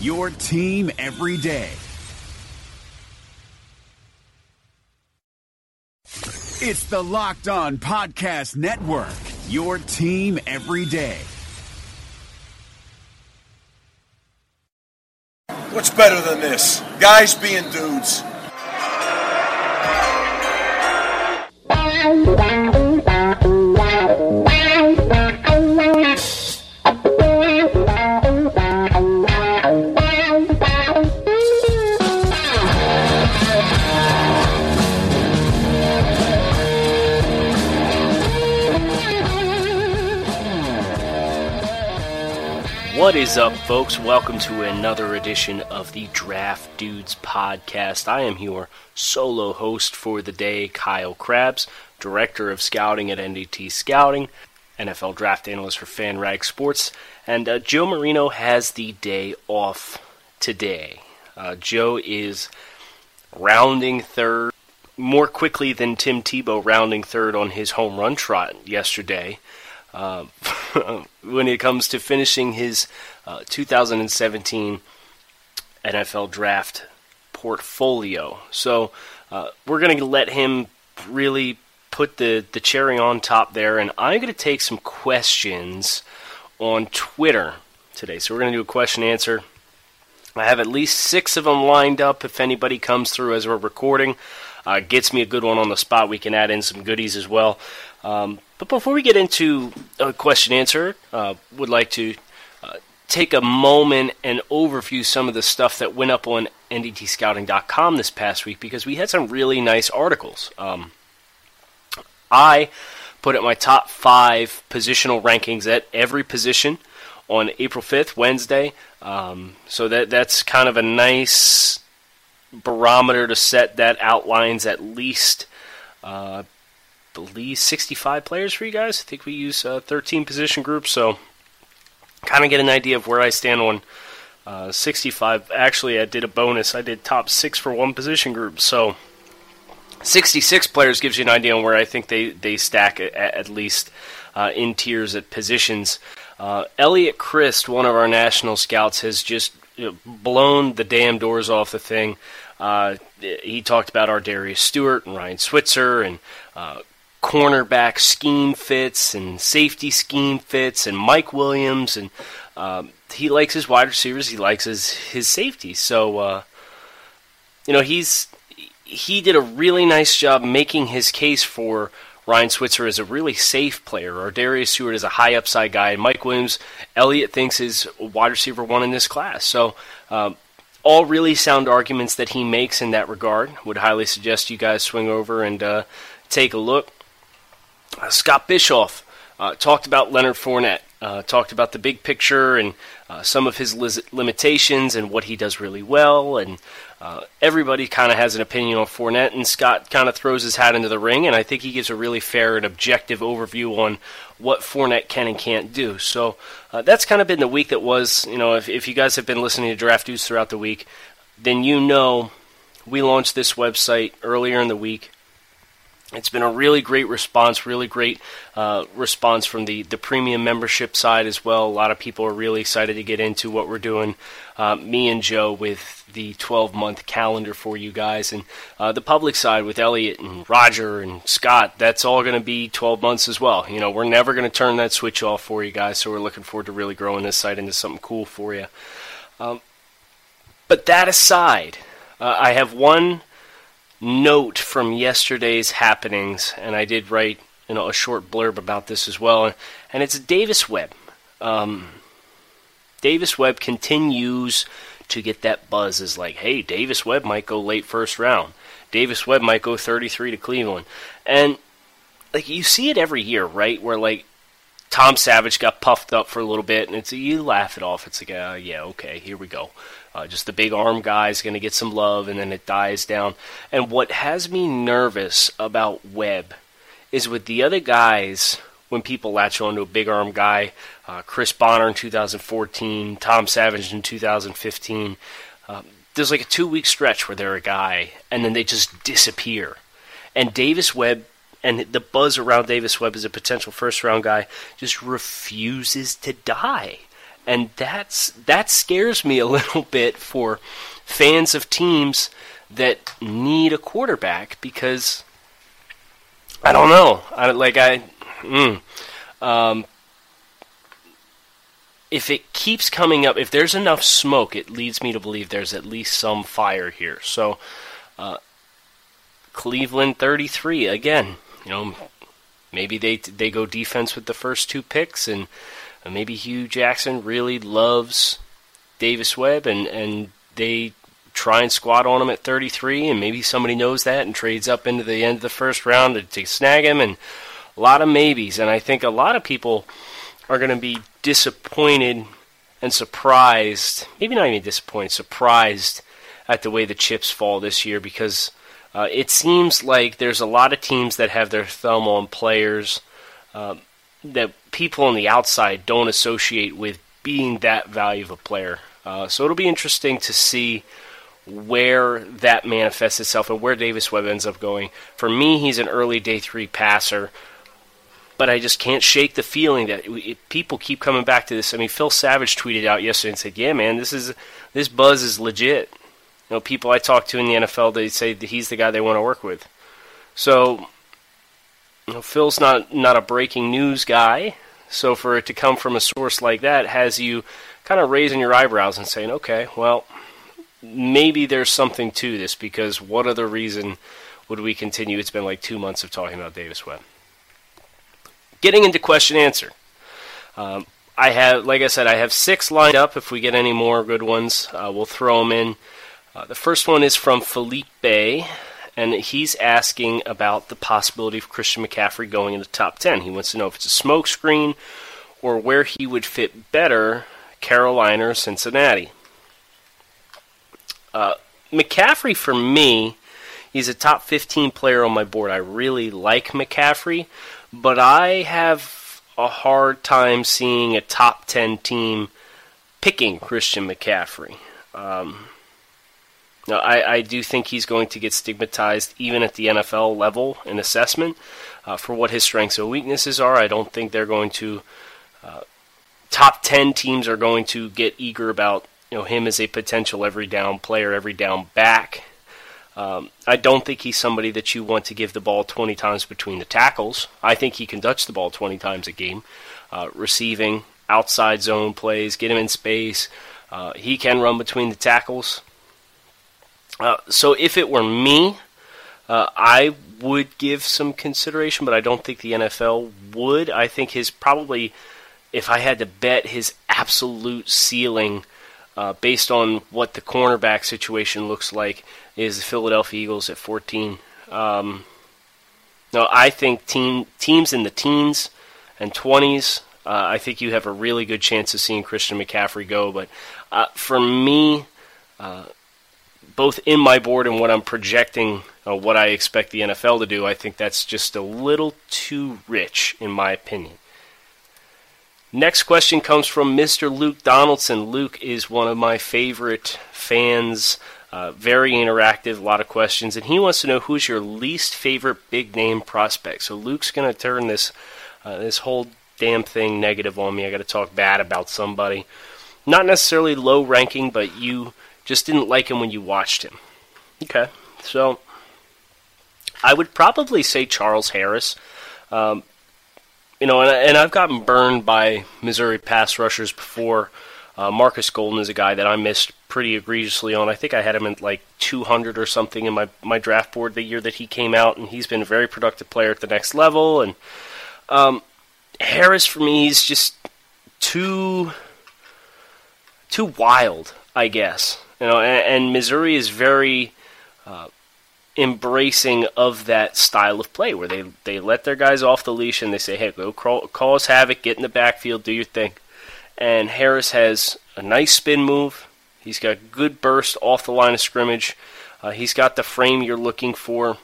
your team every day. It's the Locked On Podcast Network, your team every day. What's better than this? Guys being dudes. What is up, folks? Welcome to another edition of the Draft Dudes podcast. I am your solo host for the day, Kyle Crabbs, Director of Scouting at NDT Scouting, NFL Draft Analyst for FanRag Sports, and uh, Joe Marino has the day off today. Uh, Joe is rounding third more quickly than Tim Tebow rounding third on his home run trot yesterday. Uh, when it comes to finishing his uh, 2017 NFL Draft portfolio. So uh, we're going to let him really put the, the cherry on top there, and I'm going to take some questions on Twitter today. So we're going to do a question answer. I have at least six of them lined up if anybody comes through as we're recording. Uh, gets me a good one on the spot. We can add in some goodies as well. Um, but before we get into a question answer, uh, would like to uh, take a moment and overview some of the stuff that went up on ndtscouting.com this past week because we had some really nice articles. Um, I put at my top five positional rankings at every position on April 5th, Wednesday. Um, so that that's kind of a nice barometer to set that outlines at least uh, believe 65 players for you guys. I think we use uh, 13 position groups, so kind of get an idea of where I stand on uh, 65. Actually, I did a bonus. I did top six for one position group, so 66 players gives you an idea on where I think they, they stack at, at least uh, in tiers at positions. Uh, Elliot Christ, one of our national scouts, has just you know, blown the damn doors off the thing. Uh, he talked about ArDarius Stewart and Ryan Switzer and uh, cornerback scheme fits and safety scheme fits and Mike Williams and um, he likes his wide receivers. He likes his his safeties. So uh, you know he's he did a really nice job making his case for Ryan Switzer as a really safe player, or Darius Stewart is a high upside guy, Mike Williams, Elliott thinks is wide receiver one in this class. So, um, all really sound arguments that he makes in that regard. Would highly suggest you guys swing over and uh, take a look. Uh, Scott Bischoff uh, talked about Leonard Fournette, uh, talked about the big picture and uh, some of his li- limitations and what he does really well. And uh, everybody kind of has an opinion on Fournette, and Scott kind of throws his hat into the ring, and I think he gives a really fair and objective overview on what Fournette can and can't do. So uh, that's kind of been the week that was. You know, if, if you guys have been listening to Draft Dudes throughout the week, then you know we launched this website earlier in the week. It's been a really great response, really great uh, response from the, the premium membership side as well. A lot of people are really excited to get into what we're doing. Uh, me and Joe with the 12 month calendar for you guys, and uh, the public side with Elliot and Roger and Scott. That's all going to be 12 months as well. You know, we're never going to turn that switch off for you guys, so we're looking forward to really growing this site into something cool for you. Um, but that aside, uh, I have one note from yesterday's happenings, and I did write you know a short blurb about this as well, and it's Davis Webb. Um, Davis Webb continues to get that buzz as like, hey, Davis Webb might go late first round. Davis Webb might go 33 to Cleveland, and like you see it every year, right? Where like Tom Savage got puffed up for a little bit, and it's you laugh it off. It's like, uh, yeah, okay, here we go. Uh, just the big arm guy is going to get some love, and then it dies down. And what has me nervous about Webb is with the other guys, when people latch on to a big arm guy, uh, Chris Bonner in 2014, Tom Savage in 2015, um, there's like a two week stretch where they're a guy, and then they just disappear. And Davis Webb and the buzz around Davis Webb as a potential first round guy just refuses to die and that's that scares me a little bit for fans of teams that need a quarterback because I don't know. I like I mm, um, if it keeps coming up, if there's enough smoke, it leads me to believe there's at least some fire here. So, uh, Cleveland 33 again. You know, maybe they they go defense with the first two picks and maybe Hue Jackson really loves Davis Webb and, and they try and squat on him at 33, and maybe somebody knows that and trades up into the end of the first round to, to snag him, and a lot of maybes. And I think a lot of people are going to be disappointed and surprised, maybe not even disappointed, surprised at the way the chips fall this year because uh, it seems like there's a lot of teams that have their thumb on players. Um, that people on the outside don't associate with being that value of a player. Uh, so it'll be interesting to see where that manifests itself and where Davis Webb ends up going. For me, he's an early day three passer, but I just can't shake the feeling that it, people keep coming back to this. I mean, Phil Savage tweeted out yesterday and said, "Yeah, man, this is this buzz is legit." You know, people I talk to in the NFL, they say that he's the guy they want to work with. So Phil's not not a breaking news guy, so for it to come from a source like that has you kind of raising your eyebrows and saying, okay, well, maybe there's something to this because what other reason would we continue? It's been like two months of talking about Davis Webb. Getting into question answer. Um, I have, like I said, I have six lined up. If we get any more good ones, uh, we'll throw them in. Uh, the first one is from Felipe and he's asking about the possibility of Christian McCaffrey going in the top 10. He wants to know if it's a smokescreen or where he would fit better, Carolina or Cincinnati. Uh, McCaffrey, for me, he's a top 15 player on my board. I really like McCaffrey, but I have a hard time seeing a top 10 team picking Christian McCaffrey. Um, now, I, I do think he's going to get stigmatized even at the NFL level in assessment uh, for what his strengths and weaknesses are. I don't think they're going to. Uh, top 10 teams are going to get eager about you know him as a potential every down player, every down back. Um, I don't think he's somebody that you want to give the ball 20 times between the tackles. I think he can touch the ball 20 times a game, uh, receiving outside zone plays, get him in space. Uh, he can run between the tackles. Uh, so if it were me, uh, I would give some consideration, but I don't think the NFL would. I think his probably, if I had to bet, his absolute ceiling, uh, based on what the cornerback situation looks like, is the Philadelphia Eagles at 14. Um, no, I think team teams in the teens and 20s. Uh, I think you have a really good chance of seeing Christian McCaffrey go. But uh, for me, uh, both in my board and what I'm projecting, uh, what I expect the NFL to do, I think that's just a little too rich, in my opinion. Next question comes from Mr. Luke Donaldson. Luke is one of my favorite fans Uh, very interactive, a lot of questions, and he wants to know who's your least favorite big name prospect. So Luke's going to turn this uh, this whole damn thing negative on me. I got to talk bad about somebody, not necessarily low ranking, but you just didn't like him when you watched him. Okay, so I would probably say Charles Harris. Um, you know, and, and I've gotten burned by Missouri pass rushers before. Uh, Marcus Golden is a guy that I missed pretty egregiously on. I think I had him at like 200 or something in my, my draft board the year that he came out, and he's been a very productive player at the next level. And um, Harris, for me, is just too too wild, I guess. You know, and, and Missouri is very uh, embracing of that style of play, where they they let their guys off the leash and they say, "Hey, go call, cause havoc, get in the backfield, do your thing." and Harris has a nice spin move. He's got good burst off the line of scrimmage. Uh, he's got the frame you're looking for.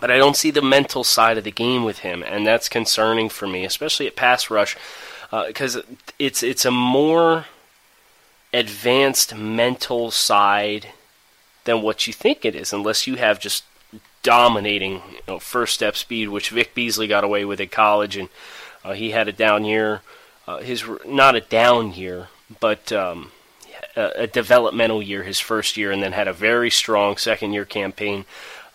But I don't see the mental side of the game with him, and that's concerning for me, especially at pass rush, because uh, it's it's a more advanced mental side than what you think it is, unless you have just dominating you know, first step speed, which Vic Beasley got away with at college, and uh, he had a down year uh, his not a down year, but um, a, a, developmental year, his first year, and then had a very strong second year campaign.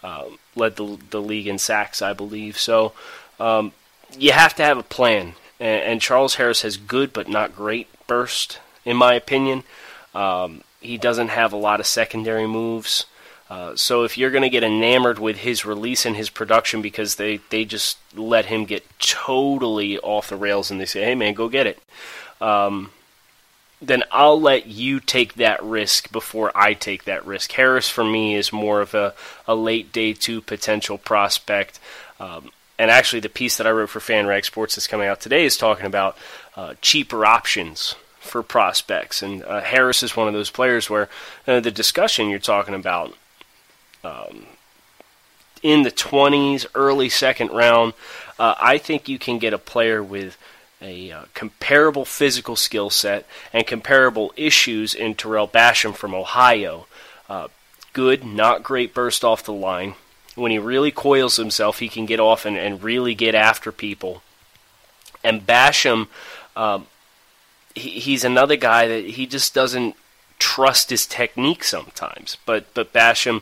Uh, led the the league in sacks, I believe. So um, you have to have a plan, and, and, Charles Harris has good but not great burst, in my opinion. Um, he doesn't have a lot of secondary moves. Uh, so if you're going to get enamored with his release and his production because they, they just let him get totally off the rails and they say, hey man, go get it, um, then I'll let you take that risk before I take that risk. Harris for me is more of a, a late day two potential prospect. Um, and actually, the piece that I wrote for FanRag Sports that's coming out today is talking about uh, cheaper options for prospects. And uh, Harris is one of those players where uh, the discussion you're talking about um, in the 20s, early second round, uh, I think you can get a player with a uh, comparable physical skill set and comparable issues in Tarell Basham from Ohio. Uh, good, not great burst off the line. When he really coils himself, he can get off and, and really get after people. And Basham, um, he, he's another guy that he just doesn't trust his technique sometimes. But but Basham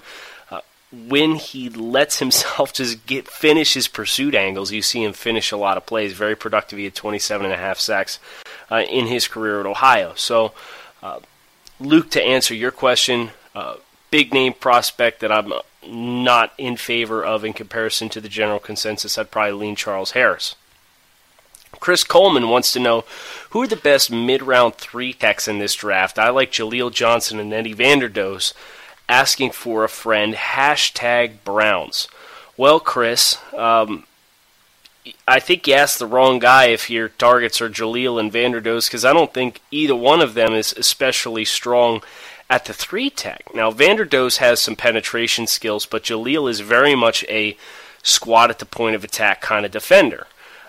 when he lets himself just get finish his pursuit angles, you see him finish a lot of plays. Very productive. He had 27 and a half sacks uh, in his career at Ohio. So, uh, Luke, to answer your question, uh, big name prospect that I'm not in favor of in comparison to the general consensus. I'd probably lean Charles Harris. Chris Coleman wants to know who are the best mid round three techs in this draft. I like Jaleel Johnson and Eddie Vanderdoes asking for a friend, hashtag Browns. Well, Chris, um, I think you asked the wrong guy if your targets are Jaleel and Vanderdoes because I don't think either one of them is especially strong at the three tech. Now, Vanderdoes has some penetration skills, but Jaleel is very much a squat at the point of attack kind of defender.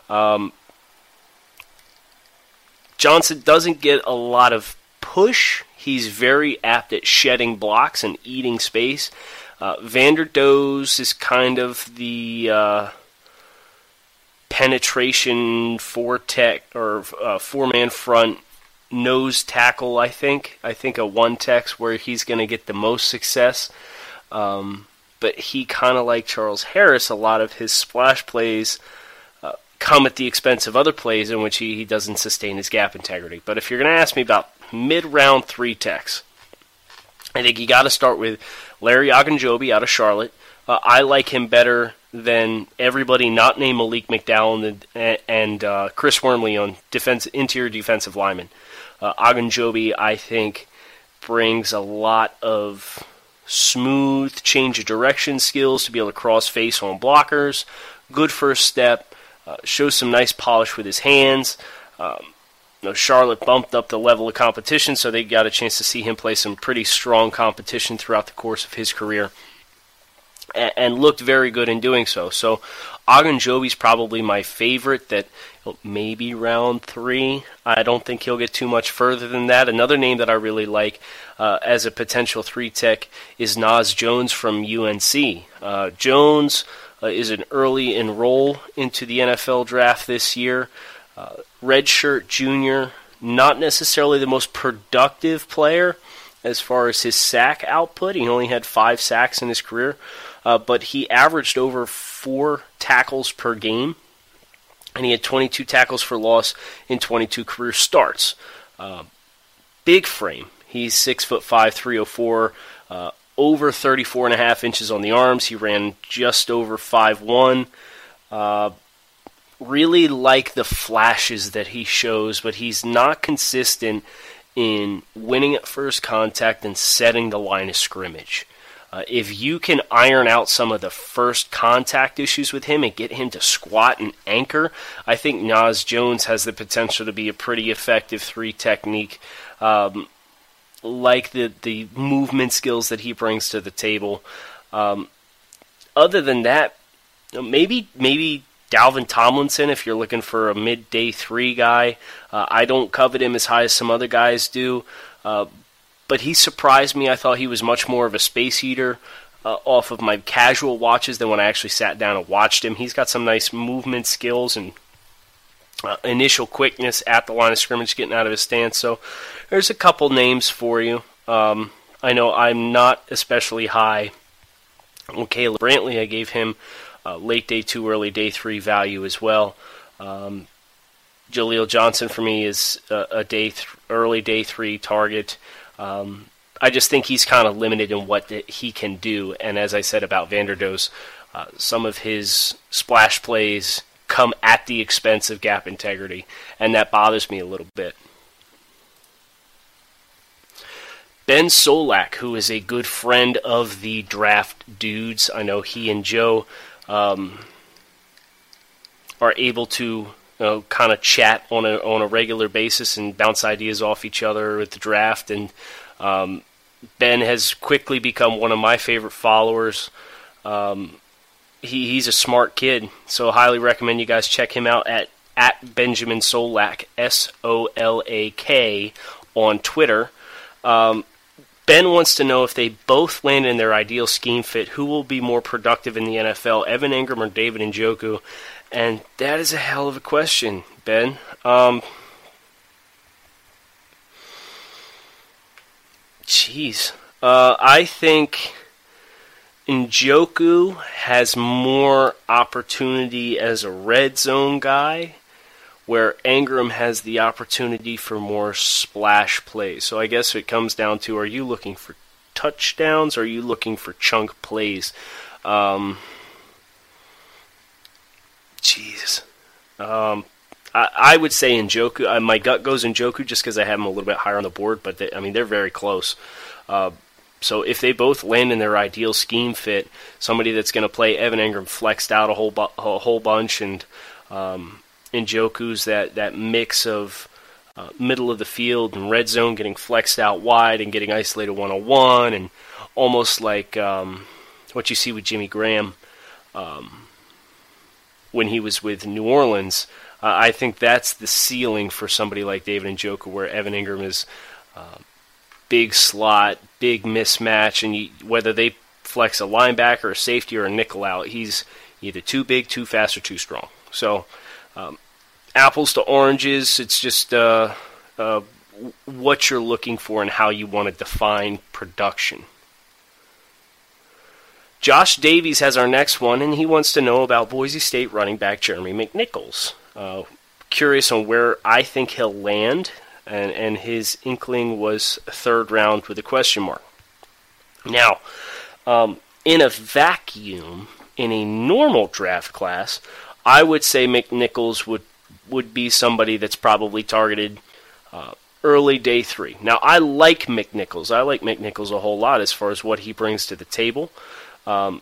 Um, Johnson doesn't get a lot of push He's very apt at shedding blocks and eating space. Uh, Vanderdoes is kind of the uh, penetration four tech or uh, four man front nose tackle. I think. I think a one tech's where he's going to get the most success. Um, but he kind of like Charles Harris. A lot of his splash plays come at the expense of other plays in which he, he doesn't sustain his gap integrity. But if you're going to ask me about mid round three techs. I think you got to start with Larry Ogunjobi out of Charlotte. Uh, I like him better than everybody not named Malik McDowell and, and uh, Chris Wormley on defense interior defensive lineman. Uh, Ogunjobi, I think, brings a lot of smooth change of direction skills to be able to cross face on blockers. Good first step. Uh, shows some nice polish with his hands. Um, you know, Charlotte bumped up the level of competition, so they got a chance to see him play some pretty strong competition throughout the course of his career. and, and looked very good in doing so. So Ogunjobi's probably my favorite that maybe round three. I don't think he'll get too much further than that. Another name that I really like uh, as a potential three tech is Naz Jones from UNC. Uh, Jones is an early enroll into the NFL draft this year. Uh, redshirt junior, not necessarily the most productive player as far as his sack output. He only had five sacks in his career, uh, but he averaged over four tackles per game, and he had 22 tackles for loss in 22 career starts. Uh, big frame. He's six foot five, 304, uh, over 34 and a half inches on the arms. He ran just over five one. Uh, really like the flashes that he shows, but he's not consistent in winning at first contact and setting the line of scrimmage. Uh, if you can iron out some of the first contact issues with him and get him to squat and anchor, I think Naz Jones has the potential to be a pretty effective three technique. Um, like the the movement skills that he brings to the table. Um, other than that, maybe maybe Dalvin Tomlinson if you're looking for a midday three guy. Uh, I don't covet him as high as some other guys do, uh, but he surprised me. I thought he was much more of a space eater. Uh, off of my casual watches than when I actually sat down and watched him. He's got some nice movement skills and uh, initial quickness at the line of scrimmage, getting out of his stance. So there's a couple names for you. Um, I know I'm not especially high on Caleb Brantley. I gave him uh, late day two, early day three value as well. Um, Jaleel Johnson for me is a, a day th- early day three target. Um, I just think he's kind of limited in what he can do. And as I said about Vanderdoes, uh, some of his splash plays come at the expense of gap integrity, and that bothers me a little bit. Ben Solak, who is a good friend of the draft dudes, I know he and Joe um, are able to you know, kind of chat on a on a regular basis and bounce ideas off each other with the draft. And um, Ben has quickly become one of my favorite followers. Um, he, he's a smart kid, so highly recommend you guys check him out at at Benjamin Solak S O L A K on Twitter. Um, ben wants to know if they both land in their ideal scheme fit, who will be more productive in the NFL, Evan Engram or David Njoku? And that is a hell of a question, Ben. Um, jeez, uh, I think Njoku has more opportunity as a red zone guy, where Engram has the opportunity for more splash plays. So I guess it comes down to are you looking for touchdowns or are you looking for chunk plays? Um, jeez. Um, I, I, would say Njoku. Uh, my gut goes Njoku just because I have him a little bit higher on the board, but they, I mean they're very close. Uh, so if they both land in their ideal scheme fit, somebody that's going to play Evan Engram flexed out a whole bu- a whole bunch, and um, that that mix of uh, middle of the field and red zone getting flexed out wide and getting isolated one on one, and almost like um, what you see with Jimmy Graham um, when he was with New Orleans. Uh, I think that's the ceiling for somebody like David and Njoku, where Evan Engram is. Uh, big slot, big mismatch, and you, whether they flex a linebacker, a safety, or a nickel out, he's either too big, too fast, or too strong. So, um, apples to oranges, it's just uh, uh, what you're looking for and how you want to define production. Josh Davies has our next one, and he wants to know about Boise State running back Jeremy McNichols. Uh, curious on where I think he'll land and, and his inkling was third round with a question mark. Now, um, in a vacuum, in a normal draft class, I would say McNichols would would be somebody that's probably targeted uh, early day three. Now, I like McNichols. I like McNichols a whole lot as far as what he brings to the table. Um,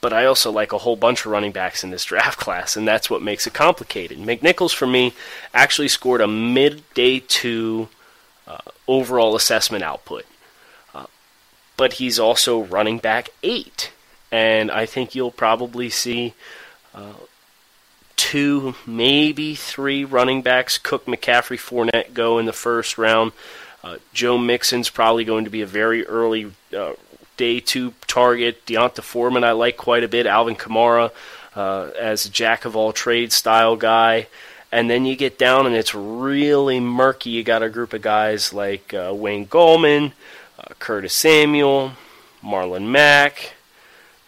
but I also like a whole bunch of running backs in this draft class, and that's what makes it complicated. McNichols, for me, actually scored a midday two uh, overall assessment output, uh, but he's also running back eight. and I think you'll probably see uh, two, maybe three running backs, Cook, McCaffrey, Fournette, go in the first round. Uh, Joe Mixon's probably going to be a very early uh, day two target. D'Onta Foreman I like quite a bit. Alvin Kamara uh, as a jack of all trades style guy. And then you get down and it's really murky. You got a group of guys like uh, Wayne Gallman, uh, Curtis Samuel, Marlon Mack,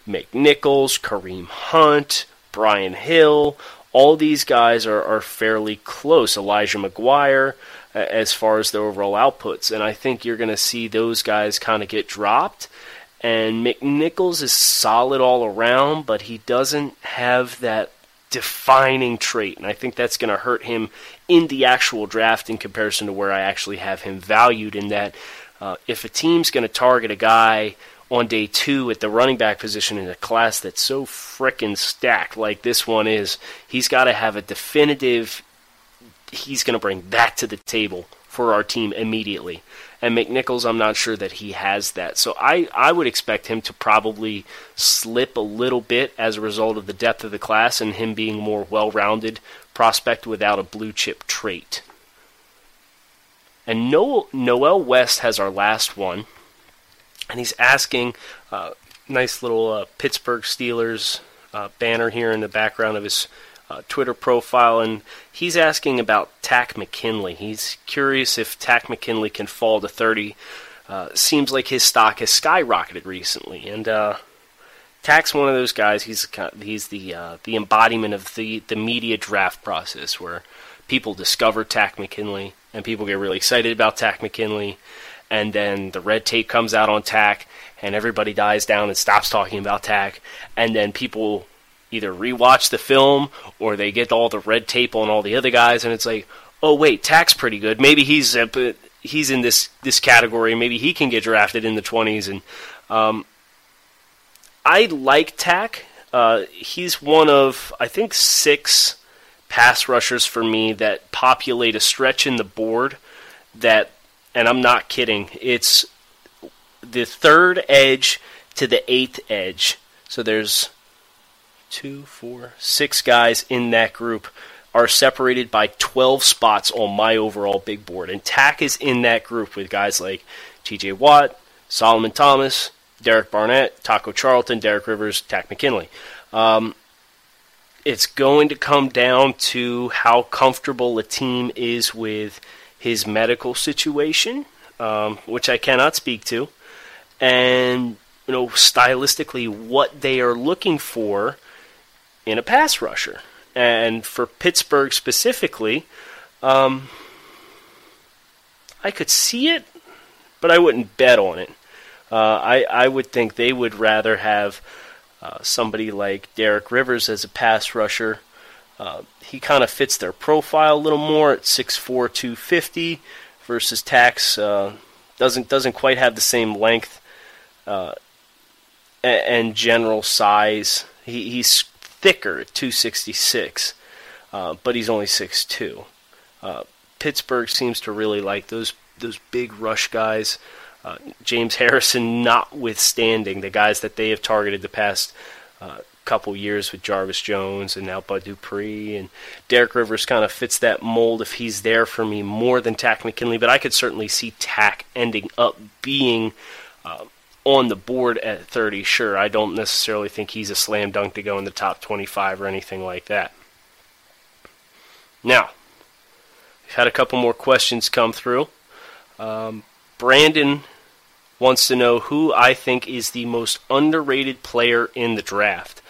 McNichols, Kareem Hunt, Brian Hill. All these guys are, are fairly close. Elijah McGuire, as far as their overall outputs. And I think you're going to see those guys kind of get dropped. And McNichols is solid all around, but he doesn't have that defining trait. And I think that's going to hurt him in the actual draft in comparison to where I actually have him valued in that uh, if a team's going to target a guy on day two at the running back position in a class that's so frickin' stacked like this one is, he's got to have a definitive. He's going to bring that to the table for our team immediately. And McNichols, I'm not sure that he has that. So I, I would expect him to probably slip a little bit as a result of the depth of the class and him being more well rounded prospect without a blue chip trait. And Noel, Noel West has our last one and he's asking, uh, nice little uh, Pittsburgh Steelers uh, banner here in the background of his uh, Twitter profile, and he's asking about Takk McKinley. He's curious if Takk McKinley can fall to 30. Uh, seems like his stock has skyrocketed recently, and uh, Takk's one of those guys. He's he's the the embodiment of the the media draft process where people discover Takk McKinley and people get really excited about Takk McKinley and then the red tape comes out on Takk, and everybody dies down and stops talking about Takk, and then people either rewatch the film or they get all the red tape on all the other guys, and it's like, oh wait, Takk's pretty good. Maybe he's uh, he's in this this category. Maybe he can get drafted in the twenties. And um, I like Takk. Uh, he's one of I think six pass rushers for me that populate a stretch in the board that and I'm not kidding. It's the third edge to the eighth edge. So there's two, four, six guys in that group are separated by 12 spots on my overall big board. And Takk is in that group with guys like TJ Watt, Solomon Thomas, Derek Barnett, Taco Charlton, Derek Rivers, Takk McKinley. Um, it's going to come down to how comfortable a team is with his medical situation, um, which I cannot speak to, and you know stylistically what they are looking for in a pass rusher. And for Pittsburgh specifically, um, I could see it, but I wouldn't bet on it. Uh, I I would think they would rather have uh, somebody like Derek Rivers as a pass rusher uh, he kind of fits their profile a little more at 6'4", 250 versus Takk's uh, doesn't doesn't quite have the same length uh, and general size. He, he's thicker at 266, uh, but he's only 6'2". Uh, Pittsburgh seems to really like those those big rush guys. Uh, James Harrison, notwithstanding the guys that they have targeted the past uh, couple years with Jarvis Jones and now Bud Dupree and Derek Rivers kind of fits that mold if he's there for me more than Takk McKinley, but I could certainly see Takk ending up being uh, on the board at 30. Sure, I don't necessarily think he's a slam dunk to go in the top 25 or anything like that. Now, we've had a couple more questions come through. Um, Brandon wants to know who I think is the most underrated player in the draft.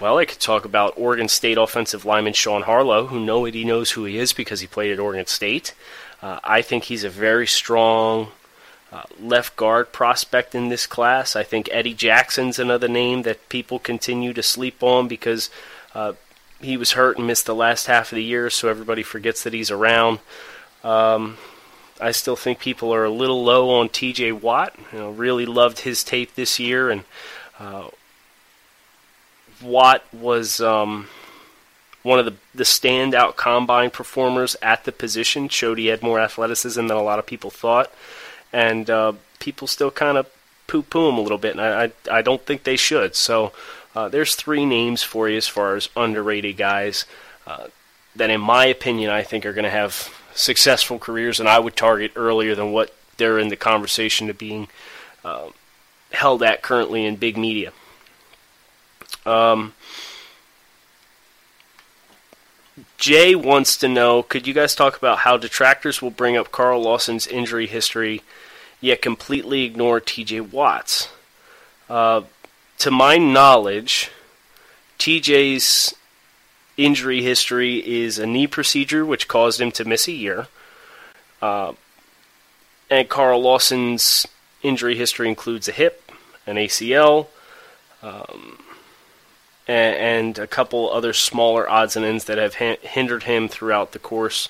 Well, I could talk about Oregon State offensive lineman Sean Harlow, who nobody knows who he is because he played at Oregon State. Uh, I think he's a very strong uh, left guard prospect in this class. I think Eddie Jackson's another name that people continue to sleep on because uh, he was hurt and missed the last half of the year, so everybody forgets that he's around. Um, I still think people are a little low on T.J. Watt. You know, really loved his tape this year, and uh, Watt was um, one of the, the standout combine performers at the position. Showed he had more athleticism than a lot of people thought, and uh, people still kind of poo-poo him a little bit, and I I, I don't think they should. So uh, there's three names for you as far as underrated guys uh, that, in my opinion, I think are going to have successful careers, and I would target earlier than what they're in the conversation of being uh, held at currently in big media. Um, Jay wants to know could you guys talk about how detractors will bring up Carl Lawson's injury history yet completely ignore TJ Watt's? Uh, to my knowledge, TJ's injury history is a knee procedure which caused him to miss a year. Uh, and Carl Lawson's injury history includes a hip, an ACL, um, and, a couple other smaller odds and ends that have ha- hindered him throughout the course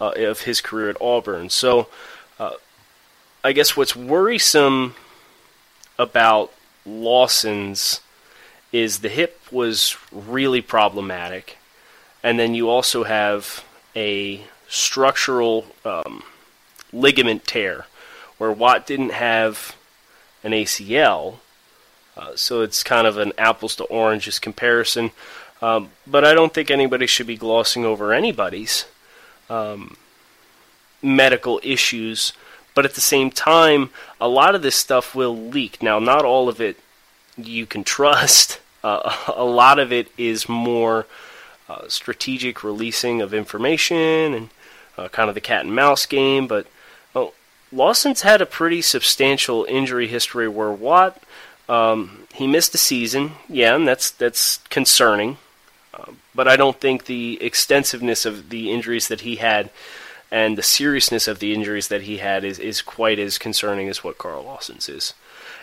uh, of his career at Auburn. So, uh, I guess what's worrisome about Lawson's is the hip was really problematic, and then you also have a structural um, ligament tear where Watt didn't have an ACL, uh, so it's kind of an apples to oranges comparison. Um, but I don't think anybody should be glossing over anybody's um, medical issues. But at the same time, a lot of this stuff will leak. Now, not all of it you can trust. Uh, a lot of it is more uh, strategic releasing of information and uh, kind of the cat and mouse game. But oh, Lawson's had a pretty substantial injury history where Watt um, he missed a season, yeah, and that's that's concerning. Uh, but I don't think the extensiveness of the injuries that he had and the seriousness of the injuries that he had is, is quite as concerning as what Carl Lawson's is.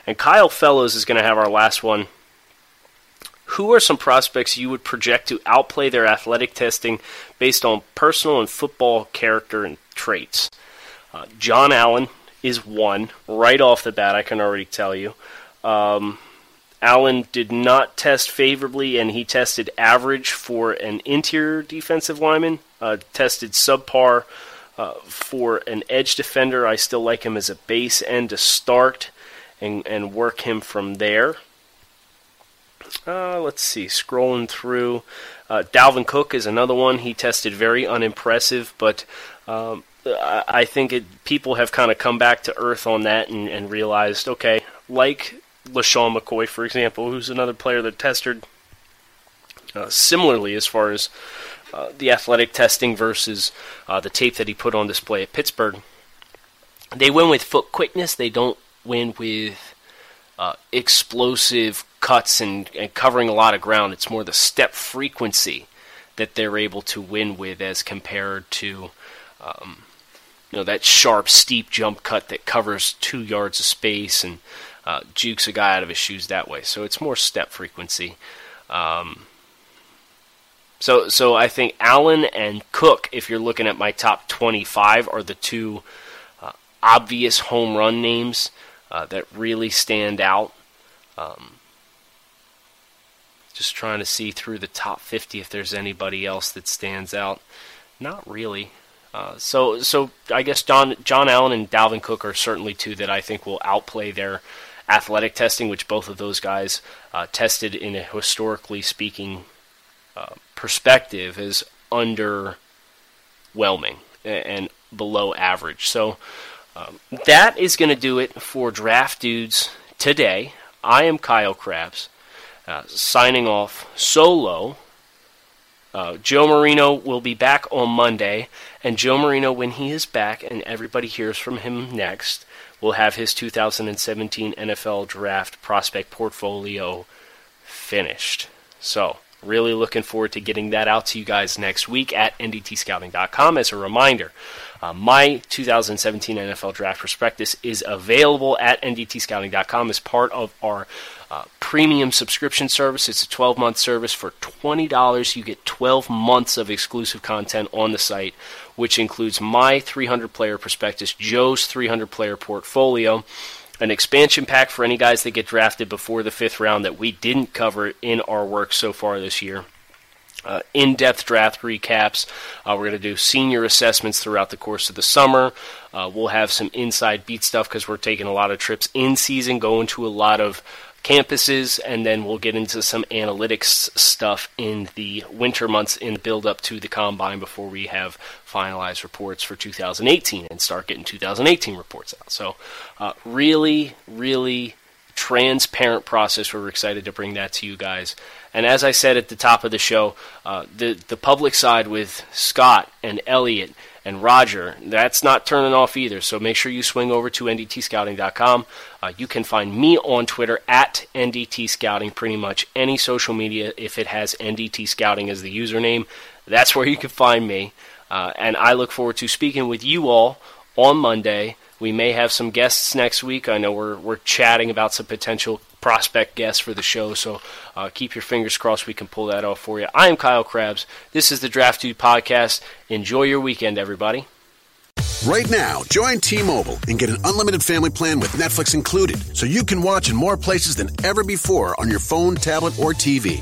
And Kyle Fellows is going to have our last one. Who are some prospects you would project to outplay their athletic testing based on personal and football character and traits? Uh, John Allen is one right off the bat. I can already tell you. Um, Allen did not test favorably, and he tested average for an interior defensive lineman. Uh, tested subpar uh, for an edge defender. I still like him as a base end to start, and and work him from there. Uh, let's see, scrolling through. Uh, Dalvin Cook is another one. He tested very unimpressive, but um, I think it, people have kind of come back to earth on that and, and realized, okay, like LeSean McCoy, for example, who's another player that tested uh, similarly as far as uh, the athletic testing versus uh, the tape that he put on display at Pittsburgh. They win with foot quickness. They don't win with uh, explosive cuts and, and covering a lot of ground. It's more the step frequency that they're able to win with as compared to um, you know that sharp, steep jump cut that covers two yards of space and uh, jukes a guy out of his shoes that way. So it's more step frequency. Um, so so I think Allen and Cook, if you're looking at my top 25, are the two uh, obvious home run names uh, that really stand out. Um, just trying to see through the top 50 if there's anybody else that stands out. Not really. Uh, so, so I guess John John Allen and Dalvin Cook are certainly two that I think will outplay their athletic testing, which both of those guys uh, tested in a historically speaking uh, perspective is underwhelming and below average. So um, that is going to do it for Draft Dudes today. I am Kyle Crabbs, uh, signing off solo. Uh, Joe Marino will be back on Monday, and Joe Marino, when he is back and everybody hears from him next, will have his 2017 NFL Draft prospect portfolio finished. So, really looking forward to getting that out to you guys next week at ndtscouting.com. As a reminder, uh, my 2017 NFL Draft Prospectus is available at ndtscouting.com as part of our uh, premium subscription service. It's a 12 month service for $20. You get 12 months of exclusive content on the site, which includes my 300 player prospectus, Joe's 300 player portfolio, an expansion pack for any guys that get drafted before the fifth round that we didn't cover in our work so far this year uh, in-depth draft recaps. Uh, we're going to do senior assessments throughout the course of the summer. Uh, we'll have some inside beat stuff because we're taking a lot of trips in season, going to a lot of campuses, and then we'll get into some analytics stuff in the winter months in the build up to the combine before we have finalized reports for 2018 and start getting 2018 reports out. So, uh, really, really transparent process. We're excited to bring that to you guys. And as I said at the top of the show, uh, the the public side with Scott and Elliot and Roger, that's not turning off either. So make sure you swing over to ndtscouting.com. Uh, you can find me on Twitter at ndtscouting, pretty much any social media if it has ndtscouting as the username. That's where you can find me. Uh, and I look forward to speaking with you all on Monday. We may have some guests next week. I know we're we're chatting about some potential prospect guests for the show, so uh, keep your fingers crossed we can pull that off for you. I am Kyle Crabbs. This is the Draft Dude Podcast. Enjoy your weekend, everybody. Right now, join T-Mobile and get an unlimited family plan with Netflix included, so you can watch in more places than ever before on your phone, tablet, or TV.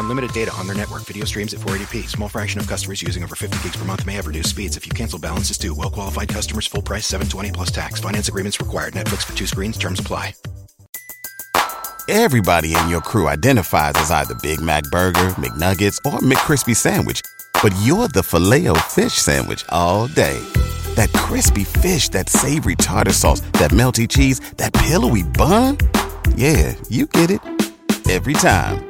Unlimited data on their network. Video streams at 480p. Small fraction of customers using over 50 gigs per month may have reduced speeds. If you cancel, balances due. Well qualified customers, full price, 720 plus tax. Finance agreements required. Netflix for two screens. Terms apply. Everybody in your crew identifies as either Big Mac Burger, McNuggets, or McCrispy Sandwich. But you're the filet fish Sandwich all day. That crispy fish, that savory tartar sauce, that melty cheese, that pillowy bun. Yeah, you get it. Every time.